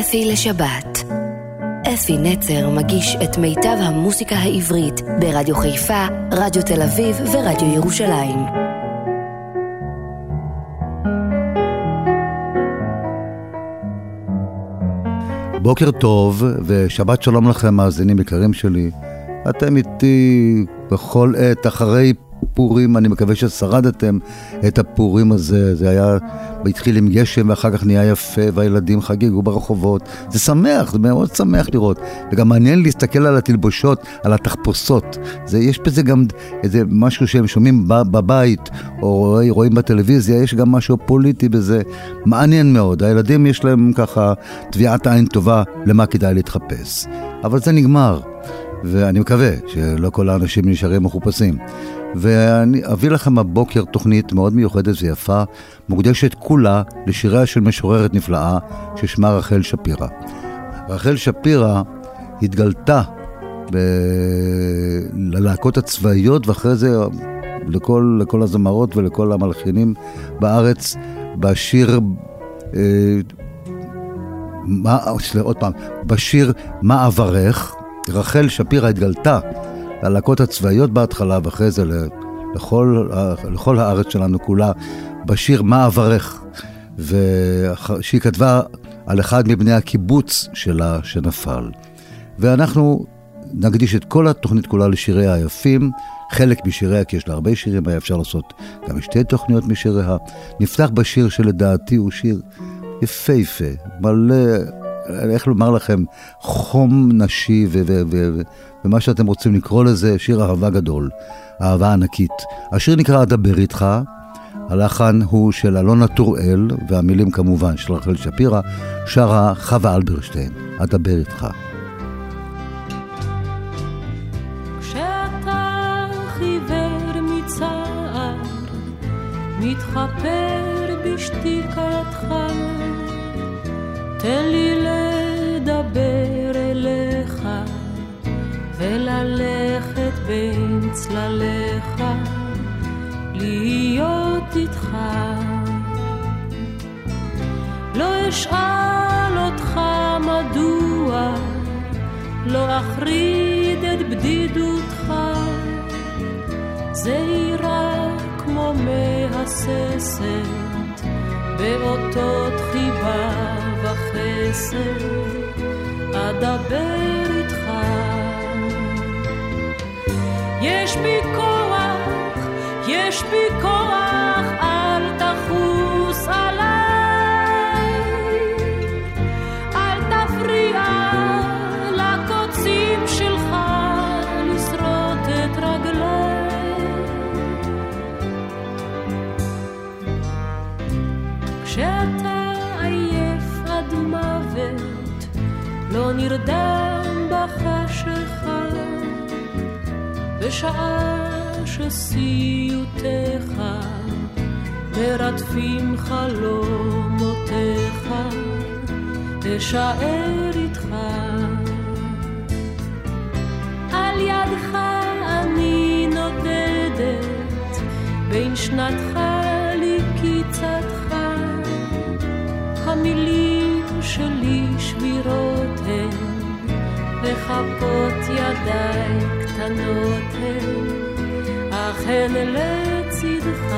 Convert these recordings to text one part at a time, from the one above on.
אפי לשבת. אפי נצר מגיש את מיטב המוסיקה העברית ברדיו חיפה, רדיו תל אביב ורדיו ירושלים. בוקר טוב ושבת שלום לכם, מאזינים יקרים שלי. אתם איתי בכל עת אחרי פורים, אני מקווה ששרדתם את הפורים הזה. זה היה, התחיל עם גשם ואחר כך נהיה יפה והילדים חגגו ברחובות. זה שמח, זה מאוד שמח לראות. וגם מעניין להסתכל על התלבושות, על התחפושות. זה, יש בזה גם איזה משהו שהם שומעים בבית או רואים בטלוויזיה, יש גם משהו פוליטי בזה. מעניין מאוד. הילדים יש להם ככה טביעת עין טובה למה כדאי להתחפש. אבל זה נגמר. ואני מקווה שלא כל האנשים נשארים מחופשים. ואני אביא לכם הבוקר תוכנית מאוד מיוחדת ויפה, מוקדשת כולה לשיריה של משוררת נפלאה ששמה רחל שפירא. רחל שפירא התגלתה ב... ללהקות הצבאיות ואחרי זה לכל, לכל הזמרות ולכל המלחינים בארץ בשיר, אה, מה, עוד פעם, בשיר מה אברך, רחל שפירא התגלתה ללהקות הצבאיות בהתחלה, ואחרי זה לכל, לכל הארץ שלנו כולה, בשיר מה אברך, שהיא כתבה על אחד מבני הקיבוץ שלה שנפל. ואנחנו נקדיש את כל התוכנית כולה לשיריה היפים, חלק משיריה, כי יש לה הרבה שירים, היה אפשר לעשות גם שתי תוכניות משיריה. נפתח בשיר שלדעתי הוא שיר יפהפה, מלא, איך לומר לכם, חום נשי ו... ו-, ו- ומה שאתם רוצים לקרוא לזה, שיר אהבה גדול, אהבה ענקית. השיר נקרא אדבר איתך, הלחן הוא של אלונה טוראל, והמילים כמובן של רחל שפירא, שרה חווה אלברשטיין, אדבר איתך. מתחפר בשתיקתך, תן לי לדבר וללכת בין צלליך, להיות איתך. לא אשאל אותך מדוע, לא אחריד את בדידותך, זהירה כמו מהססת, באותות חיבה וחסד, אדבר יש בי כוח, יש בי כוח, אל תחוס עליי. אל תפריע לקוצים שלך לשרוט את רגליי. כשאתה עייף עד מוות, לא נרדם בחשיכה. בשעה שסיוטיך מרדפים חלומותיך, אשאר איתך. על ידך אני נודדת, בין שנתך וכפות ידיי קטנות הן, אך הן לצדך.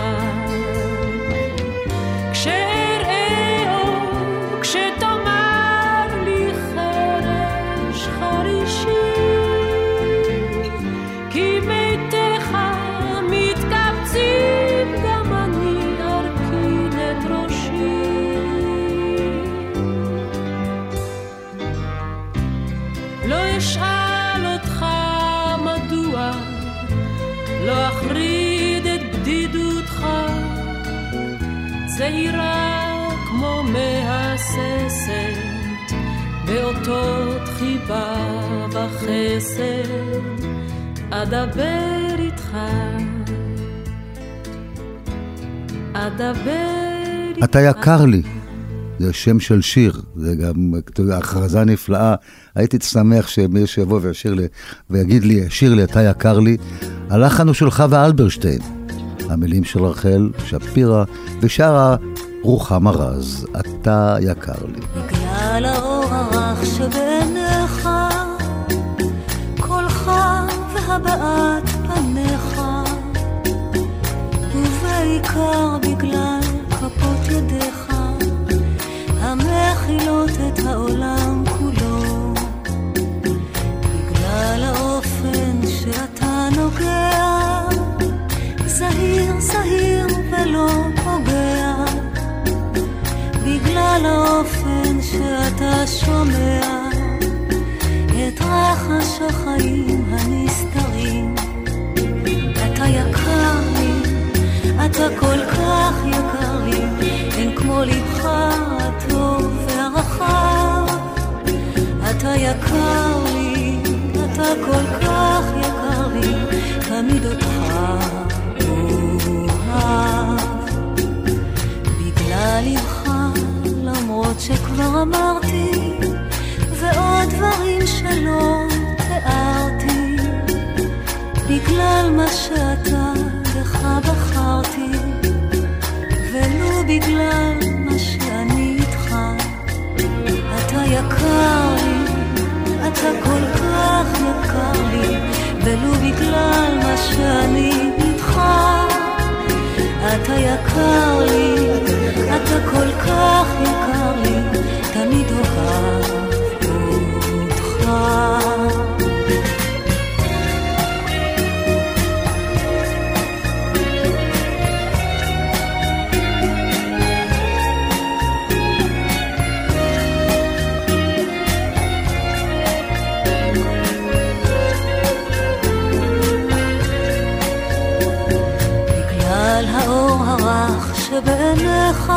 כשאראה אור, כשתאמר מהססת, באותות חיבה וחסד, אדבר איתך, אדבר איתך. אתה יקר לי. זה שם של שיר, זה גם הכרזה נפלאה. הייתי שמח שמי שיבוא וישיר לי, ויגיד לי, שיר לי, אתה יקר לי. הלחן הוא של חווה אלברשטיין. המילים של רחל שפירא, ושרה רוחמה רז, אתה יקר לי. בגלל האור הרך שבעיניך, קולך והבעת פניך, ובעיקר בגלל כפות ידיך, המכילות את העולם אתה יקר לי, אתה כל כך יקר לי, תמיד אותך אוהב. בגלל לבך, למרות שכבר אמרתי, ועוד דברים שלא תיארתי, בגלל מה שאתה, בך בחרתי, ולו בגלל מה שאני איתך. אתה יקר אתה כל כך יקר לי, ולו בגלל מה שאני איתך. אתה יקר לי, אתה כל כך יקר לי, תמיד אוהב אותך. הרך שבעיניך,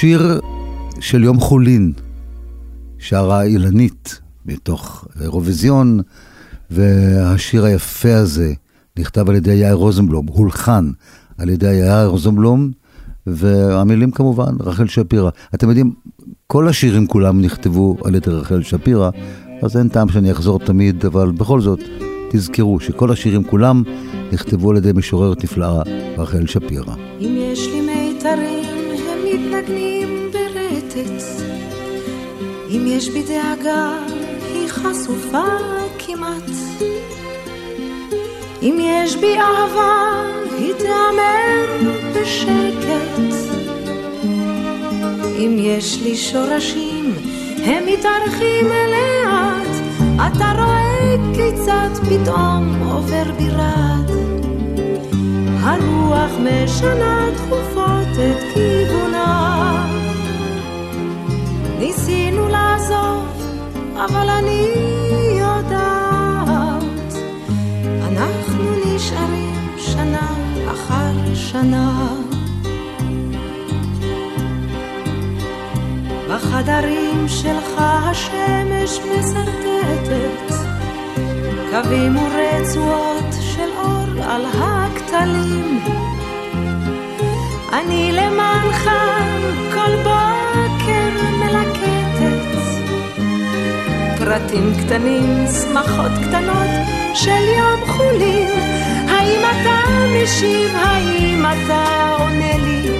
שיר של יום חולין, שרה אילנית מתוך אירוויזיון, והשיר היפה הזה נכתב על ידי יאיר רוזנבלום, הולחן על ידי יאיר רוזנבלום, והמילים כמובן, רחל שפירא. אתם יודעים, כל השירים כולם נכתבו על ידי רחל שפירא, אז אין טעם שאני אחזור תמיד, אבל בכל זאת, תזכרו שכל השירים כולם נכתבו על ידי משוררת נפלאה, רחל שפירא. אם יש לי מיתרים, הם מתנגנים ברטט. אם יש בי דאגה, היא חשופה כמעט. אם יש בי אהבה, היא תיאמר בשקט. אם יש לי שורשים, הם מתארחים לאט. אתה רואה כיצד פתאום עובר בי. הרוח משנה תכופות את כיוונה. ניסינו לעזוב, אבל אני יודעת, אנחנו נשארים שנה אחר שנה. בחדרים שלך השמש מסרטטת קווים ורצועות של אור על הכתלים. אני למענך כל בוקר פרטים קטנים, שמחות קטנות של יום חולין. האם אתה משיב? האם אתה עונה לי?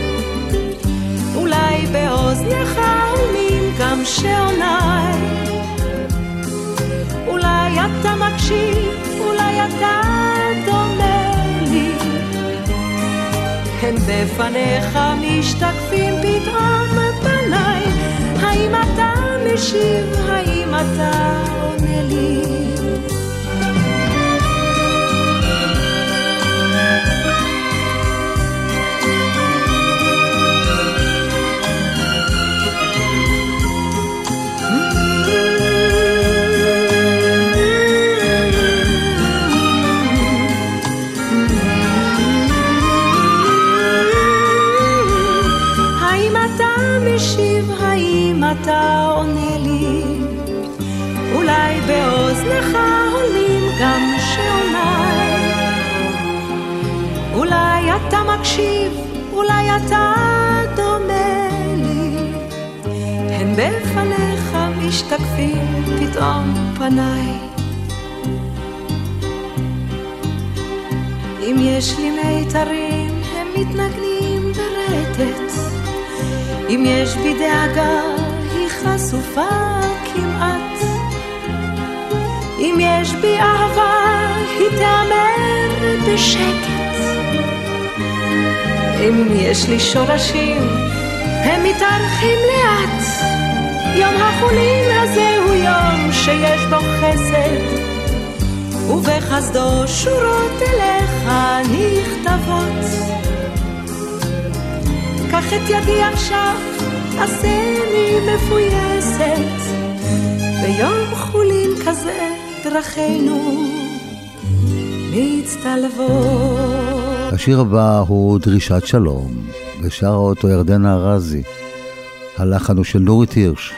אולי באוזניך הולמים גם שעוניי. אולי אתה מקשיב, אולי אתה דומה לי. הם בפניך משתקפים פתאום פניי. האם אתה משיב? האם אתה עונה לי? אתה עונה לי, אולי באוזנך עולים גם שעוניי. אולי אתה מקשיב, אולי אתה דומה לי, הן בפניך משתקפים פתאום פניי. אם יש לי מיתרים, הם מתנגנים ברטט. אם יש בי דאגה חשופה כמעט. אם יש בי אהבה, היא תיאמר בשקט. אם יש לי שורשים, הם מתארחים לאט. יום החולין הזה הוא יום שיש בו חסד, ובחסדו שורות אליך נכתבות. קח את ידי עכשיו, עשני מפויסת, ביום חולין כזה דרכינו מצטלבות. השיר הבא הוא דרישת שלום, ושרה אותו ירדנה ארזי. הלחן הוא של נורית הירש.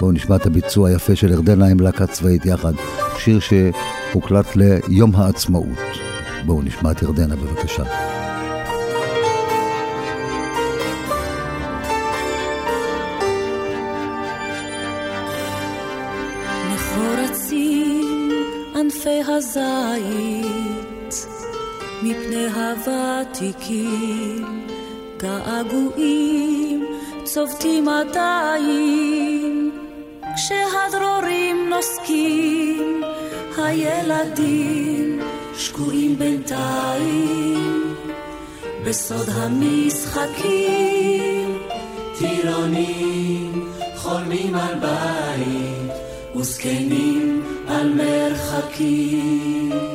בואו נשמע את הביצוע היפה של ירדנה עם להקה צבאית יחד. שיר שהוקלט ליום העצמאות. בואו נשמע את ירדנה בבקשה. הזית, מפני הוותיקים, געגועים צובטים עדיין, כשהדרורים נוסקים, הילדים שקועים בינתיים, בסוד המשחקים, טירונים חולמים על בית, וזקנים על מרחקים.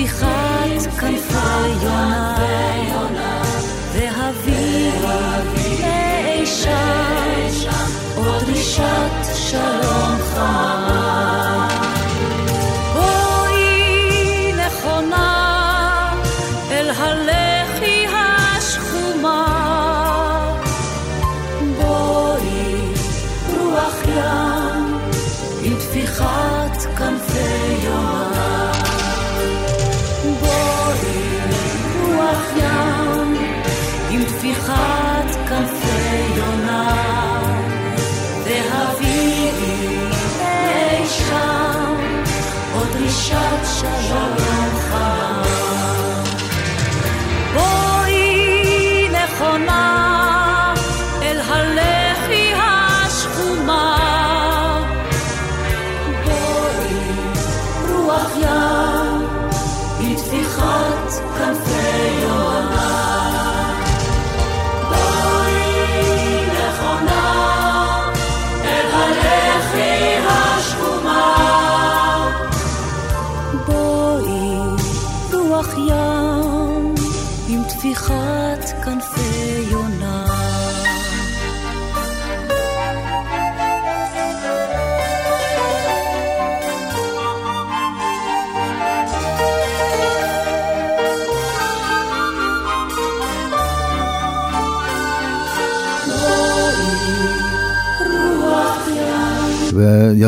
עם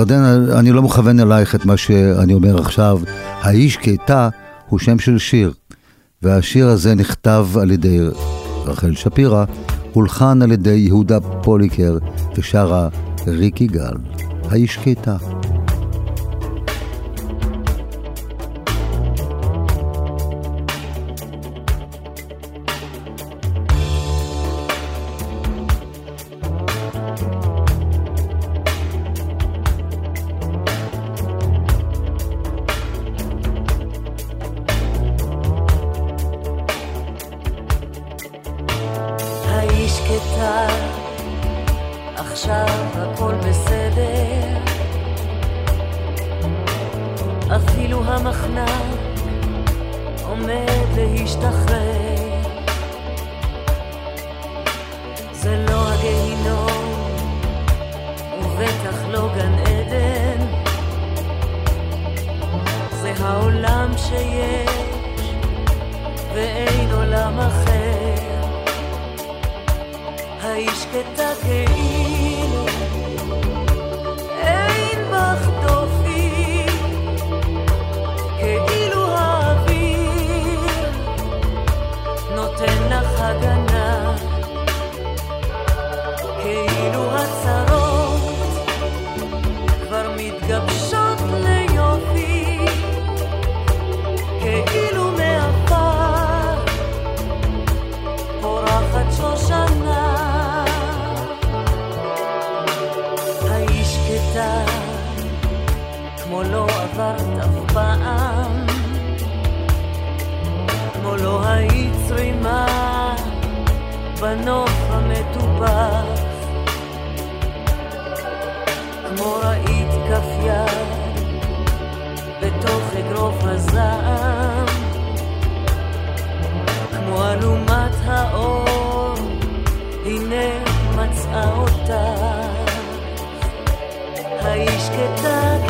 וירדן, אני לא מכוון אלייך את מה שאני אומר עכשיו. האיש כאתה הוא שם של שיר, והשיר הזה נכתב על ידי רחל שפירא, הולחן על ידי יהודה פוליקר ושרה ריקי גל. האיש כאתה. כמו לא עברת אף פעם, כמו לא היית צרימה בנוף המטופח, כמו ראית כף יד בתוך אגרוף הזעם, כמו אלומת האור, הנה מצאה אותך. האיש כתת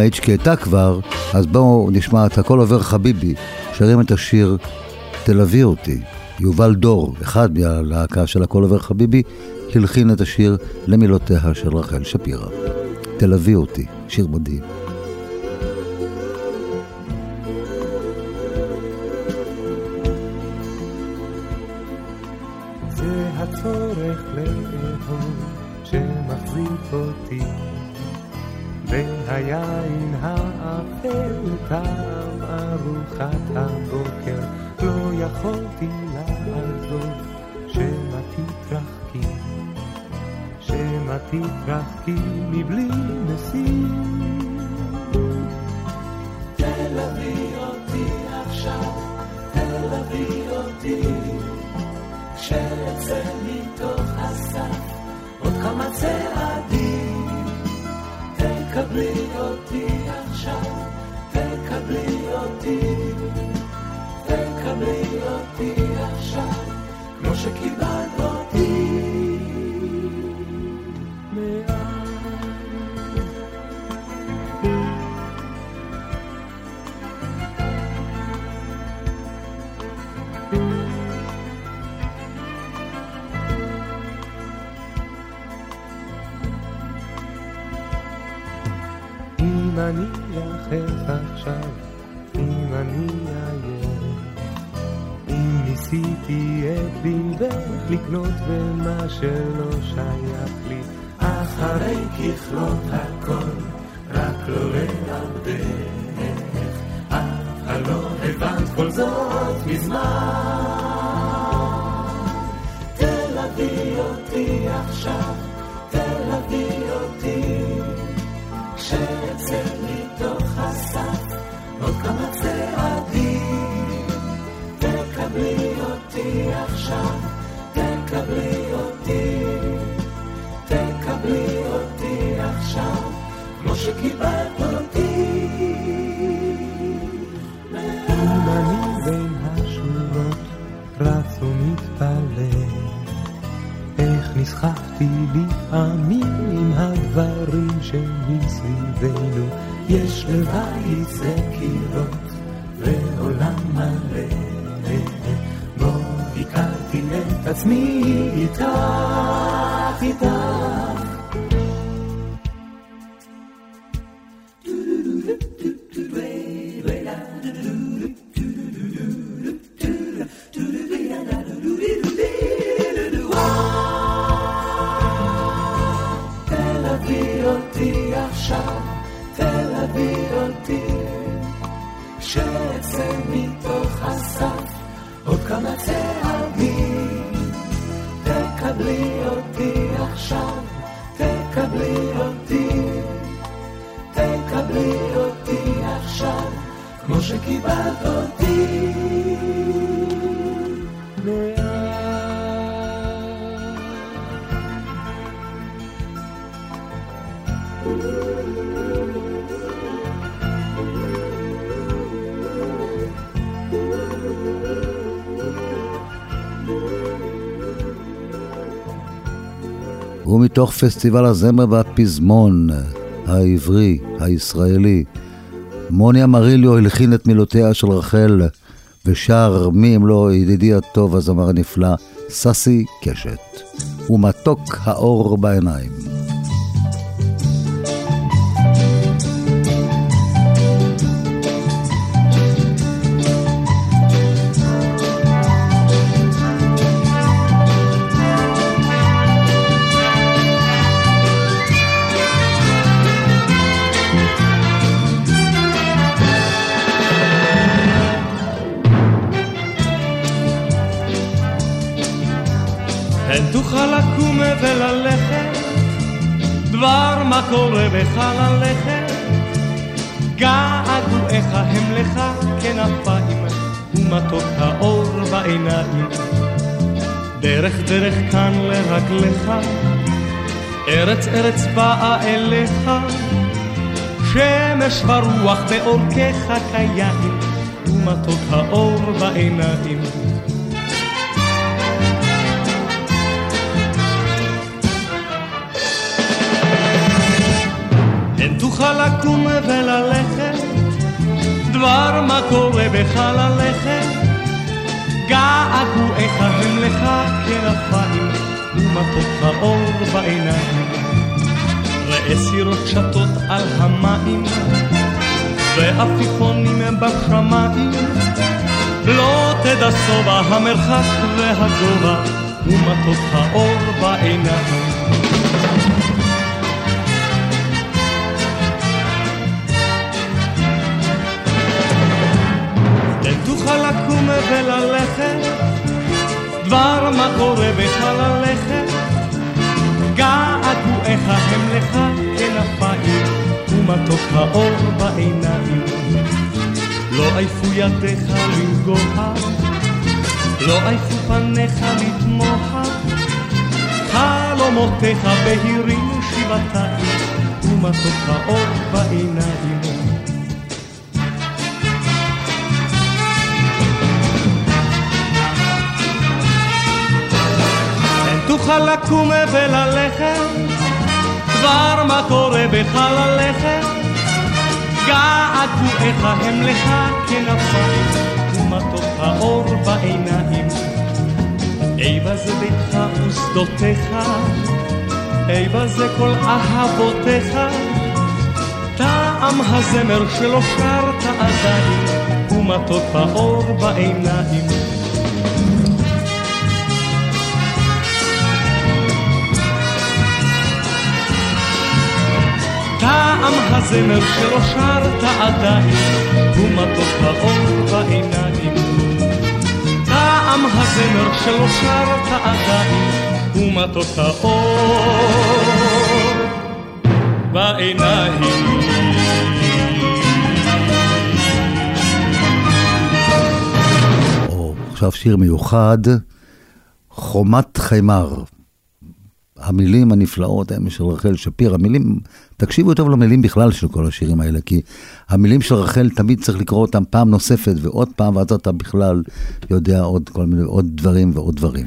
ואם היית שקטה כבר, אז בואו נשמע את הכל עובר חביבי, שרים את השיר תלווי אותי. יובל דור, אחד מהלהקה של הכל עובר חביבי, הלחין את השיר למילותיה של רחל שפירא. תלווי אותי, שיר מדהים. הצורך לאהוב שמחזיק אותי והיין האפל טעם ארוחת הבוקר. לא יכולתי לעזוב שמא תתרחקי שמא תתרחקי מבלי משים תלווי אותי עכשיו תלווי אותי. כשאצא מתוך הסף עוד כמה צעדים תקבלי אותי עכשיו, תקבלי אותי, תקבלי אותי עכשיו, כמו שקיבלת במה שלא שייך לי, אחרי ככלות הכל, רק לא לעבדך, אף הלא הבנת כל זאת מזמן. תלווי אותי עכשיו, תלווי אותי. שאצא מתוך הסף עוד כמה צעדים. תקבלי אותי עכשיו, תקבלי אותי, תקבלי אותי עכשיו, כמו שקיבלת אותי. אם אני בין השורות רץ ומתפלל איך נסחפתי לפעמים עם הדברים שמסביבנו יש לבית זה קירות ועולם מלא עצמי איתך, איתך ומתוך פסטיבל הזמר והפזמון העברי, הישראלי, מוני אמריליו הלחין את מילותיה של רחל ושר מי אם לא ידידי הטוב הזמר הנפלא, ססי קשת. ומתוק האור בעיניים. מה קורה בך ללכת. געגועיך הם לך כנפיים, ומתוק האור בעיניים. דרך דרך כאן לרגליך, ארץ ארץ באה אליך, שמש ורוח בעורקיך כיין, ומתוק האור בעיניים. אין תוכל לקום וללכת, דבר מה קורה בחלליכם. געגועיך הם לך כנפיים, ומטות האור בעיניים. ראה סירות שטות על המים, ועפיפונים בשמיים. לא תדע שובע המרחק והגובה, ומטות האור בעיניים. קורה בחלליכם. געגועיך הם לך כנפיים, ומתוק האור בעיניים. לא עייפו ידיך לנגוע, לא עייפו פניך לתמוה, חלומותיך בהירים שבעתיים, ומתוק האור בעיניים. תוכל לקום וללכת, דבר מה קורה בחלליכם. געגועיך הם לך כנפיים, ומתוק האור בעיניים. איבה זה ביתך ושדותיך, איבה זה כל אהבותיך. טעם הזמר שלא שרת עדיין, ומתוק האור בעיניים. הזמר שלא שרת עדיין, הוא מתוק האור בעיניים. טעם הזמר שלא שרת עדיין, הוא מתוק האור בעיניים. עכשיו שיר מיוחד, חומת חמר. המילים הנפלאות הם של רחל שפיר, המילים, תקשיבו טוב למילים בכלל של כל השירים האלה, כי המילים של רחל תמיד צריך לקרוא אותם פעם נוספת ועוד פעם, ואז אתה בכלל יודע עוד כל מיני, עוד דברים ועוד דברים.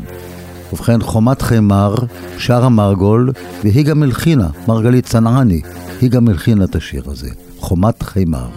ובכן, חומת חמר, שרה מרגול, והיא גם הלחינה, מרגלית צנעני, היא גם הלחינה את השיר הזה, חומת חמר.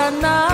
Satanas.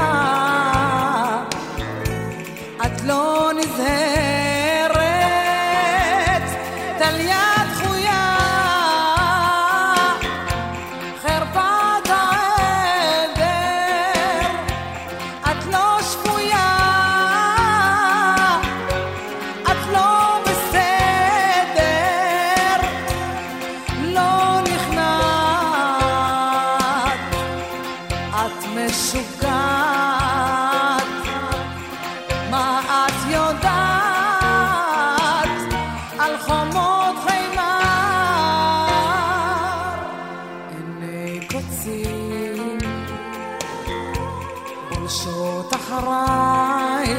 בולשות אחריי,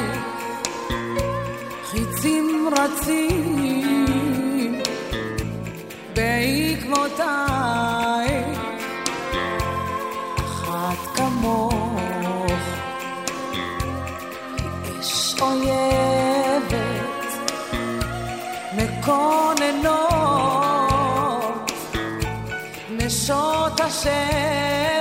חיצים רצים בעקבותיי, אחת כמוך אש אויבת מקוננות נשות השבט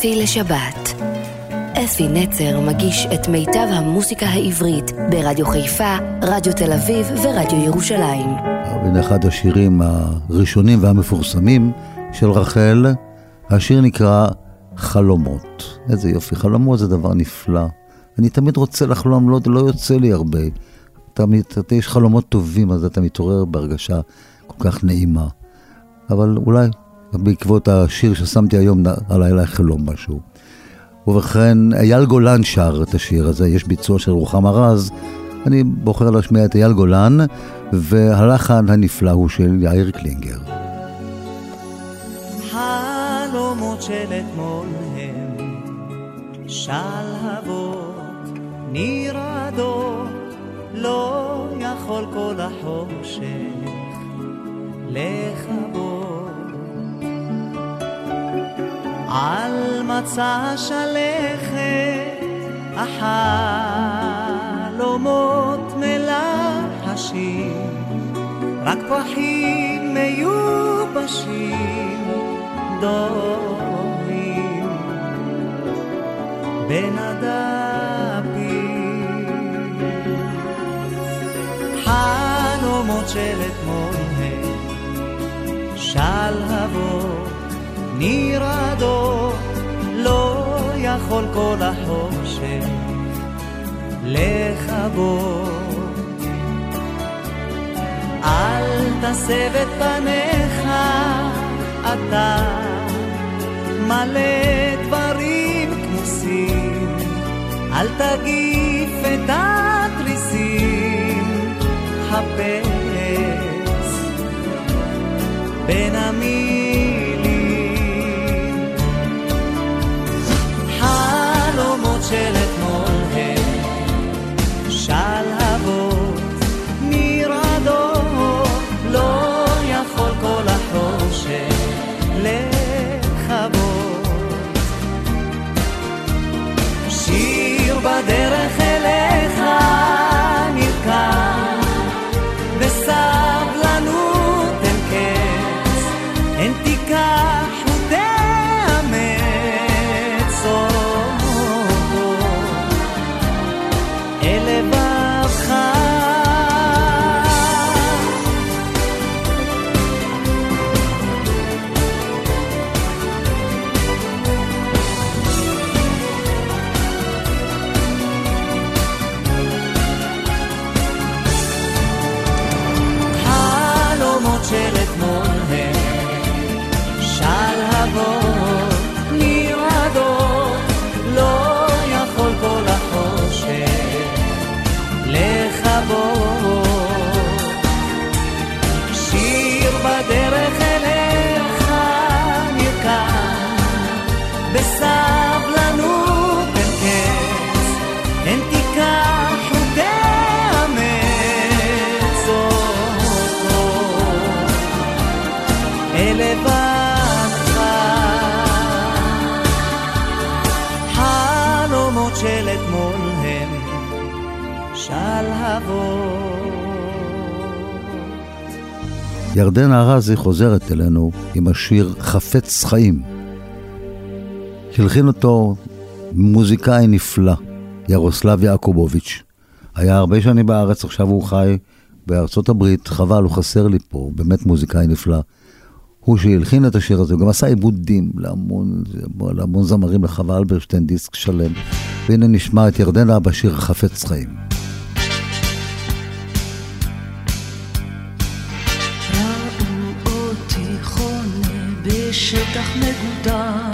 אפי לשבת. אפי נצר מגיש את מיטב המוסיקה העברית ברדיו חיפה, רדיו תל אביב ורדיו ירושלים. בין אחד השירים הראשונים והמפורסמים של רחל, השיר נקרא חלומות. איזה יופי, חלומות זה דבר נפלא. אני תמיד רוצה לחלום, לא, לא יוצא לי הרבה. תמיד, יש חלומות טובים, אז אתה מתעורר בהרגשה כל כך נעימה. אבל אולי בעקבות השיר ששמתי היום, עליי לחלום משהו. ובכן, אייל גולן שר את השיר הזה, יש ביצוע של רוחמה רז. אני בוחר להשמיע את אייל גולן, והלחן הנפלא הוא של יאיר קלינגר. חלומות של אתמול הם שלהבות נרעדות, לא יכול כל החושך לכבות. על מצע שלכת החלומות מלחשים, רק פרחים מיובשים דומים בין הדפים. חלומות של אתמול הם שלהבות נרעדות, לא יכול כל החושך לכבות. אל תסב את פניך, אתה מלא דברים כמוסים, אל תגיף את התריסים, חפש בין המילים. של אתמול הם שלהבות נרעדות, לא יכול כל החושך לכבות. שיר בדרך ירדן ארזי חוזרת אלינו עם השיר חפץ חיים. הלחין אותו מוזיקאי נפלא, ירוסלב יעקובוביץ'. היה הרבה שנים בארץ, עכשיו הוא חי בארצות הברית, חבל, הוא חסר לי פה, באמת מוזיקאי נפלא. הוא שהלחין את השיר הזה, הוא גם עשה עיבודים להמון, להמון זמרים, לחווה אלברשטיין, דיסק שלם. והנה נשמע את ירדנה בשיר חפץ חיים. בשטח מגודר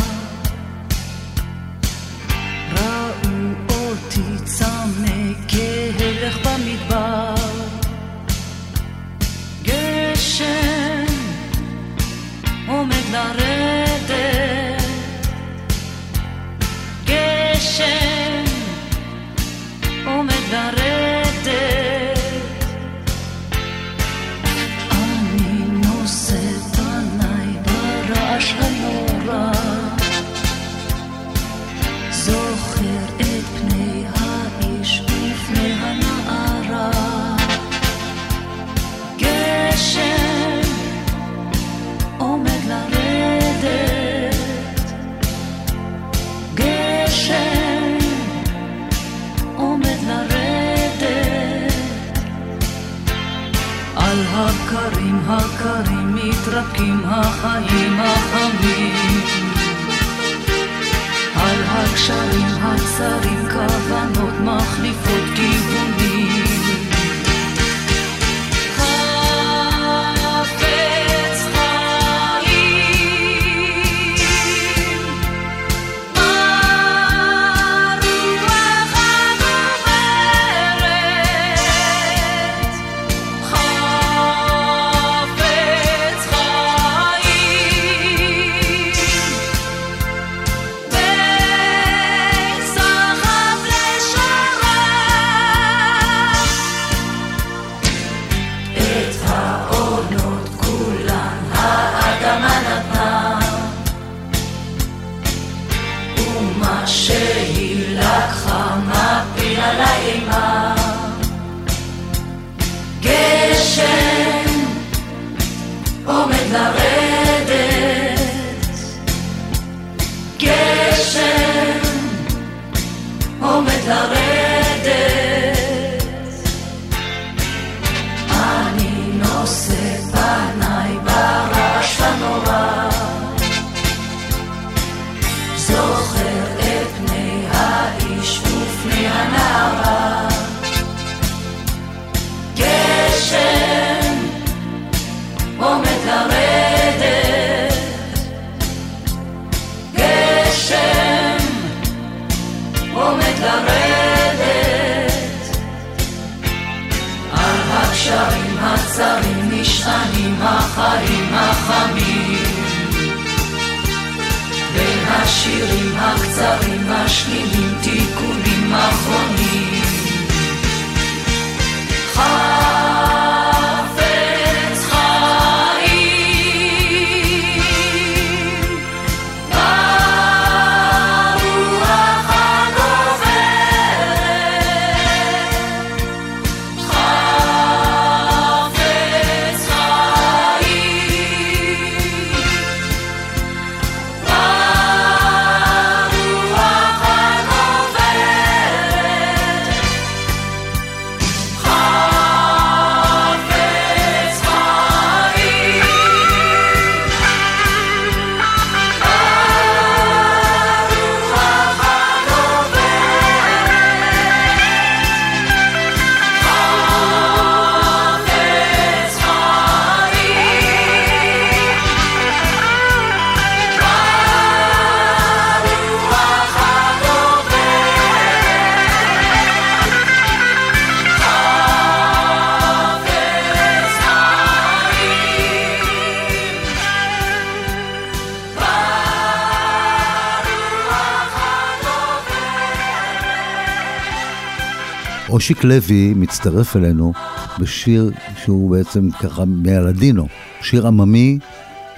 אושיק לוי מצטרף אלינו בשיר שהוא בעצם ככה מהלדינו, שיר עממי,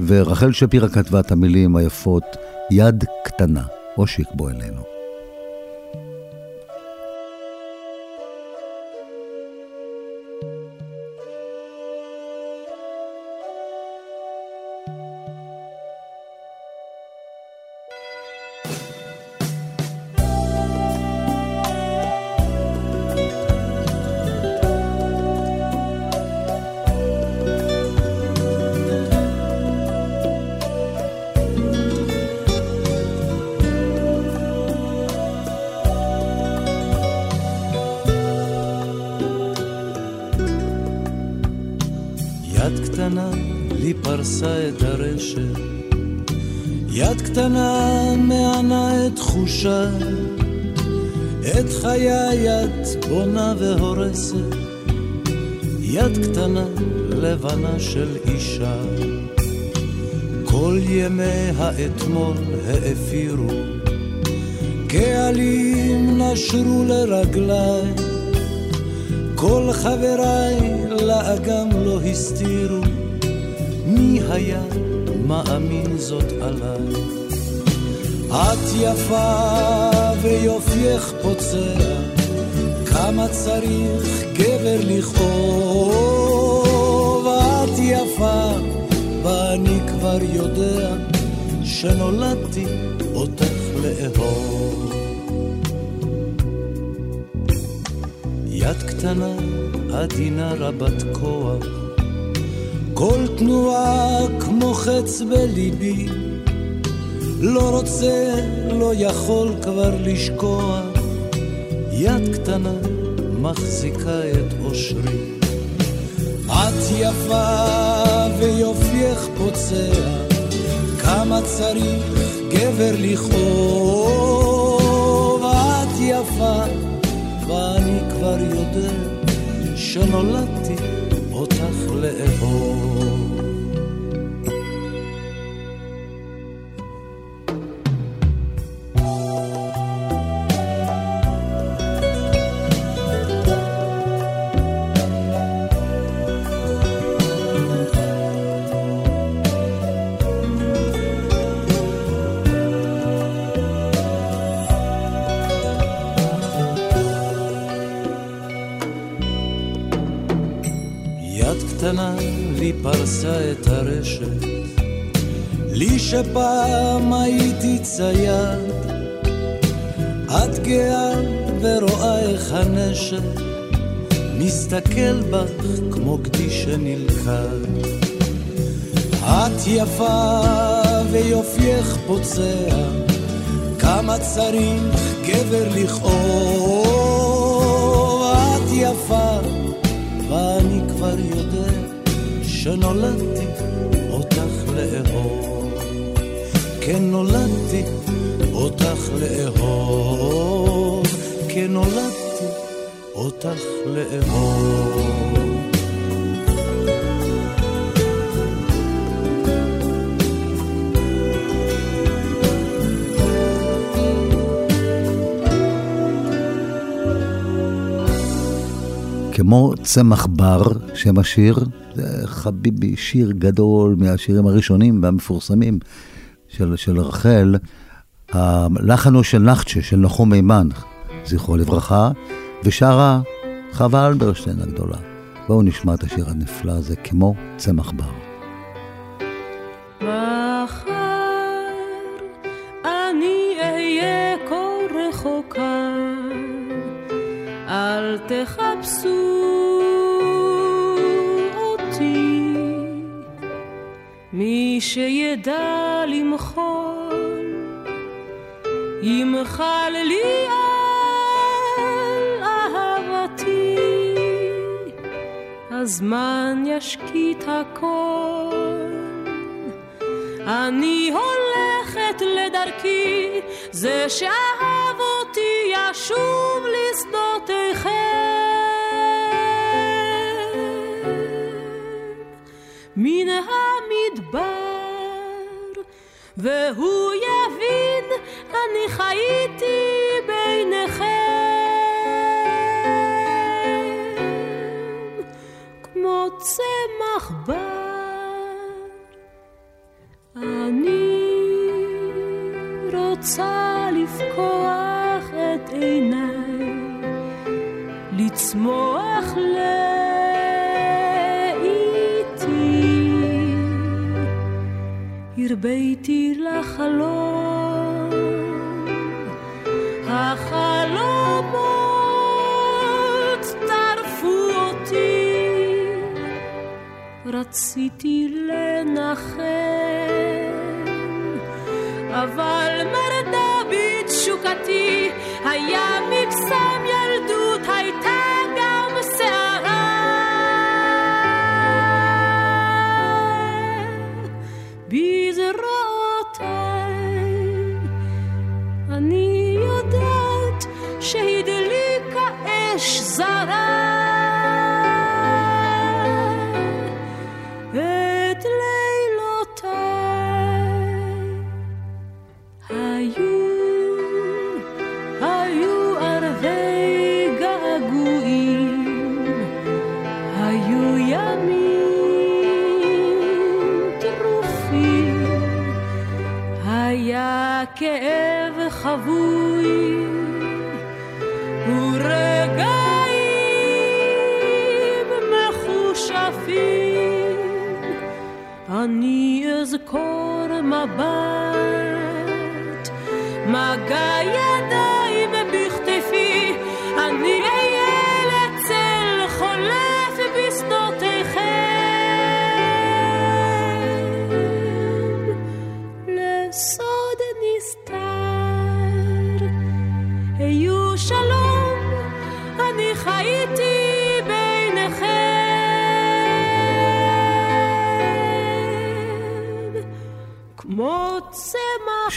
ורחל שפירא כתבה את המילים היפות, יד קטנה. אושיק בוא אלינו. יד קטנה מענה את תחושה, את חיי את בונה והורסת, יד קטנה לבנה של אישה. כל ימי האתמול האפירו, קהלים נשרו לרגליי, כל חבריי לאגם לא הסתירו, מי היה מאמין זאת עליי? את יפה ויופייך פוצע, כמה צריך גבר לכאוב, את יפה ואני כבר יודע שנולדתי אותך לאהוב. יד קטנה, עדינה רבת כוח, כל תנועה כמו חץ בליבי, לא רוצה, לא יכול כבר לשקוע, יד קטנה מחזיקה את אושרי. את יפה ויופייך פוצע, כמה צריך גבר לכאוב. את יפה, ואני כבר יודע שנולדתי אותך לאהוב. פרסה את הרשת, לי שפעם הייתי צייד, את גאה ורואה איך הנשק מסתכל בך כמו גדי שנלכד. את יפה ויופייך פוצע, כמה צריך גבר לכאוב. שנולדתי אותך לאהוב. כן נולדתי אותך לאהוב. כן נולדתי אותך לאהוב. כמו צמח בר, שם השיר, זה חביבי, שיר גדול מהשירים הראשונים והמפורסמים של, של רחל. הלחן הוא של נחצ'ה, של נחום מימן, זכרו לברכה, ושרה חווה אלברשטיין הגדולה. בואו נשמע את השיר הנפלא הזה, כמו צמח בר. מחר אני אהיה כה רחוקה, אל תחפשו מי שידע למחול, ימחל לי על אהבתי, הזמן ישקיט הכל. אני הולכת לדרכי, זה שאהב אותי ישוב לשדותיכם. מן המדבר, והוא יבין, אני חייתי ביניכם. כמו צמח הרביתי לחלום, החלומות טרפו אותי, רציתי לנחם, אבל מרדה בתשוקתי, היה מקסם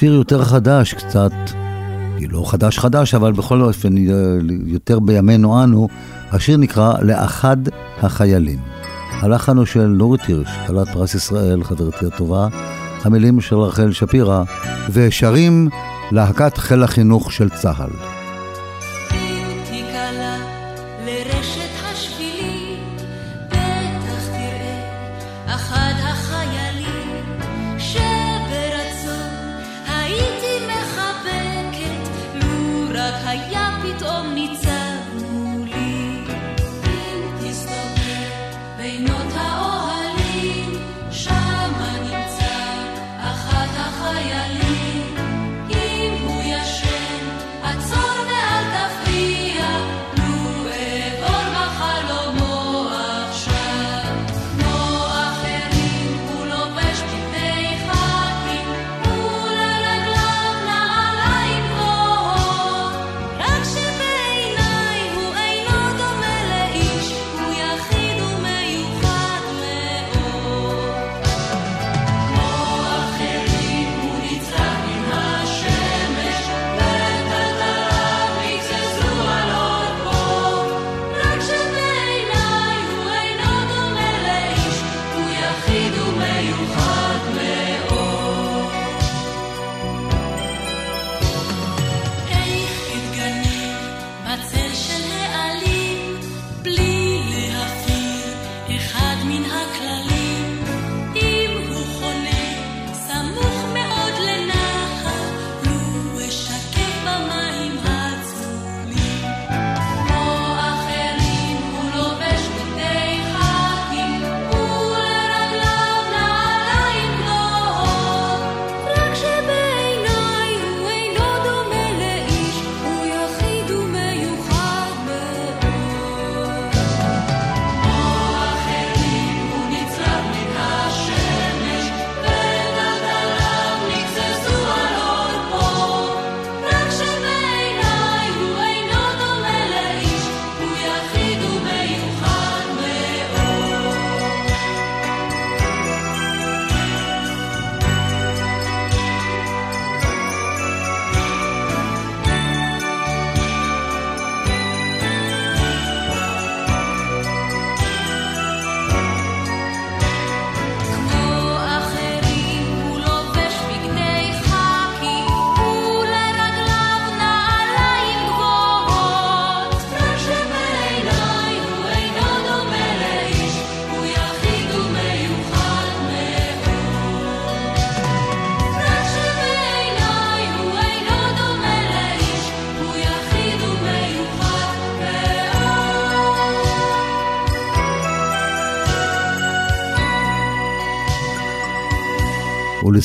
שיר יותר חדש קצת, לא חדש חדש, אבל בכל אופן יותר בימינו אנו, השיר נקרא לאחד החיילים. הלחן הוא של נורית הירש, כלת פרס ישראל, חברתי הטובה, המילים של רחל שפירא, ושרים להקת חיל החינוך של צה"ל. החיילים.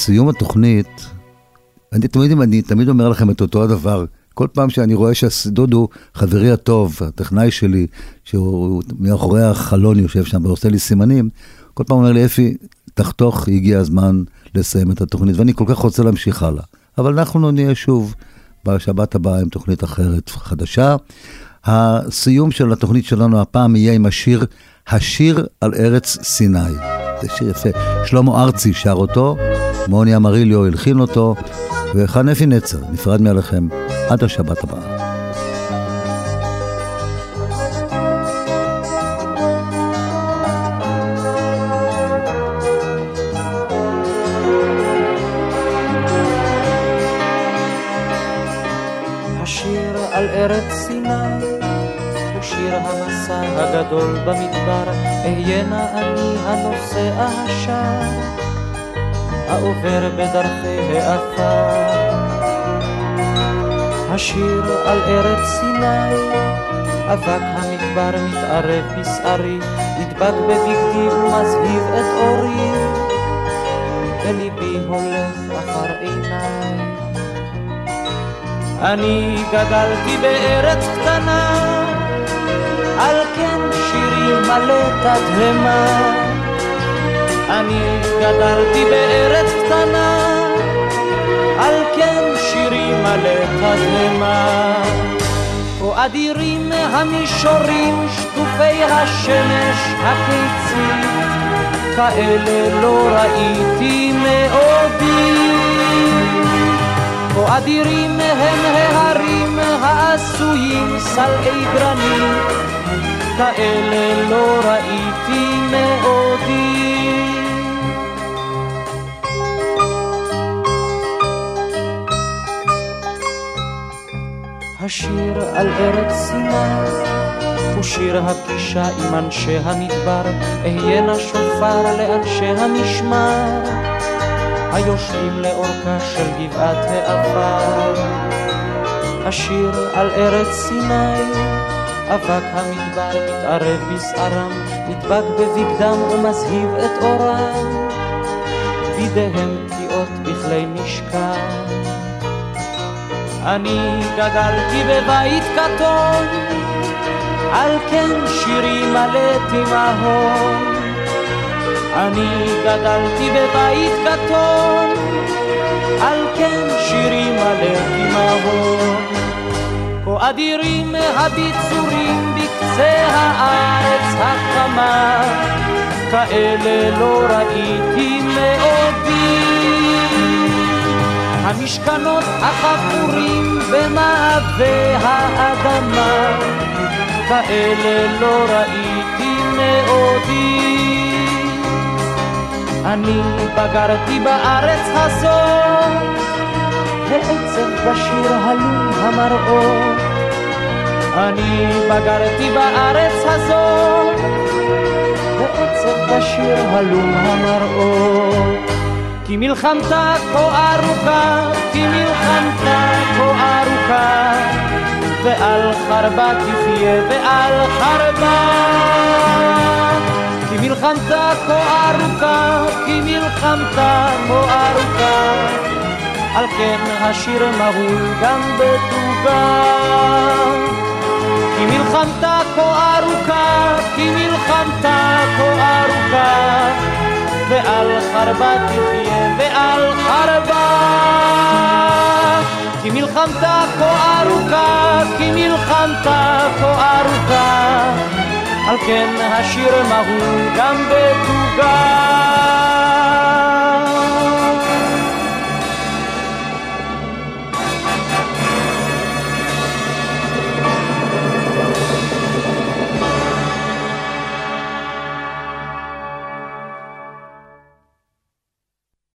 ולסיום התוכנית, אני תמיד, אני תמיד אומר לכם את אותו הדבר. כל פעם שאני רואה שדודו, חברי הטוב, הטכנאי שלי, שהוא מאחורי החלון יושב שם ועושה לי סימנים, כל פעם אומר לי, אפי, תחתוך, הגיע הזמן לסיים את התוכנית, ואני כל כך רוצה להמשיך הלאה. אבל אנחנו נהיה שוב בשבת הבאה עם תוכנית אחרת, חדשה. הסיום של התוכנית שלנו הפעם יהיה עם השיר השיר על ארץ סיני. זה שיר יפה. שלמה ארצי שר אותו, מוני אמריליו הלחין אותו, וחן אפי נצר נפרד מעליכם עד השבת הבאה. ארץ הגדול במדבר, אהיינה אני הנושא השער, העובר בדרכי העפר. השיר על ארץ סיני, אבק המדבר מתערב בשערי, נדבק בבגדי ומזהיב את אורי, וליבי הולך אחר עיניי. אני גדלתי בארץ קטנה, על כן שירי מלא תדהמה. אני גדלתי בארץ קטנה, על כן שירי מלא תדהמה. כה אדירים המישורים שטופי השמש הקיצית, כאלה לא ראיתי מעודי. כה אדירים הם ההרים העשויים סלעי גרנית, כאלה לא ראיתי מעודי. השיר על ארץ סיני הוא שיר הפגישה עם אנשי המדבר, אהיינה שופר לאנשי המשמר, היושבים לאורכה של גבעת העבר. השיר על ארץ סיני, אבק המדבר מתערב בשערם, נדבק בבגדם ומזהיב את אורם, בידיהם פגיעות בכלי משכן. אני גדלתי בבית קטון, על כן שירי מלא תימהון. אני גדלתי בבית קטון, על כן אדירים הביצורים בקצה הארץ החמה, כאלה לא ראיתי מעודי. המשכנות החפורים במעבה האדמה, כאלה לא ראיתי מעודי. אני בגרתי בארץ הזאת, העצב בשיר הלום המראות. אני בגרתי בארץ הזאת, ועצב בשיר הלום המראות. כי מלחמתה כה ארוכה, כי מלחמתה כה ארוכה, ועל חרבה תחיה ועל חרבה. כי מלחמתה כה ארוכה, כי מלחמתה כה ארוכה, על כן השיר מהול גם בתוגה. כי מלחמתה כה ארוכה, כי מלחמתה כה ארוכה, ועל חרבה תחיה ועל חרבה. כי מלחמתה כה ארוכה, כי מלחמתה כה ארוכה, על כן השיר מהול גם בתוגה.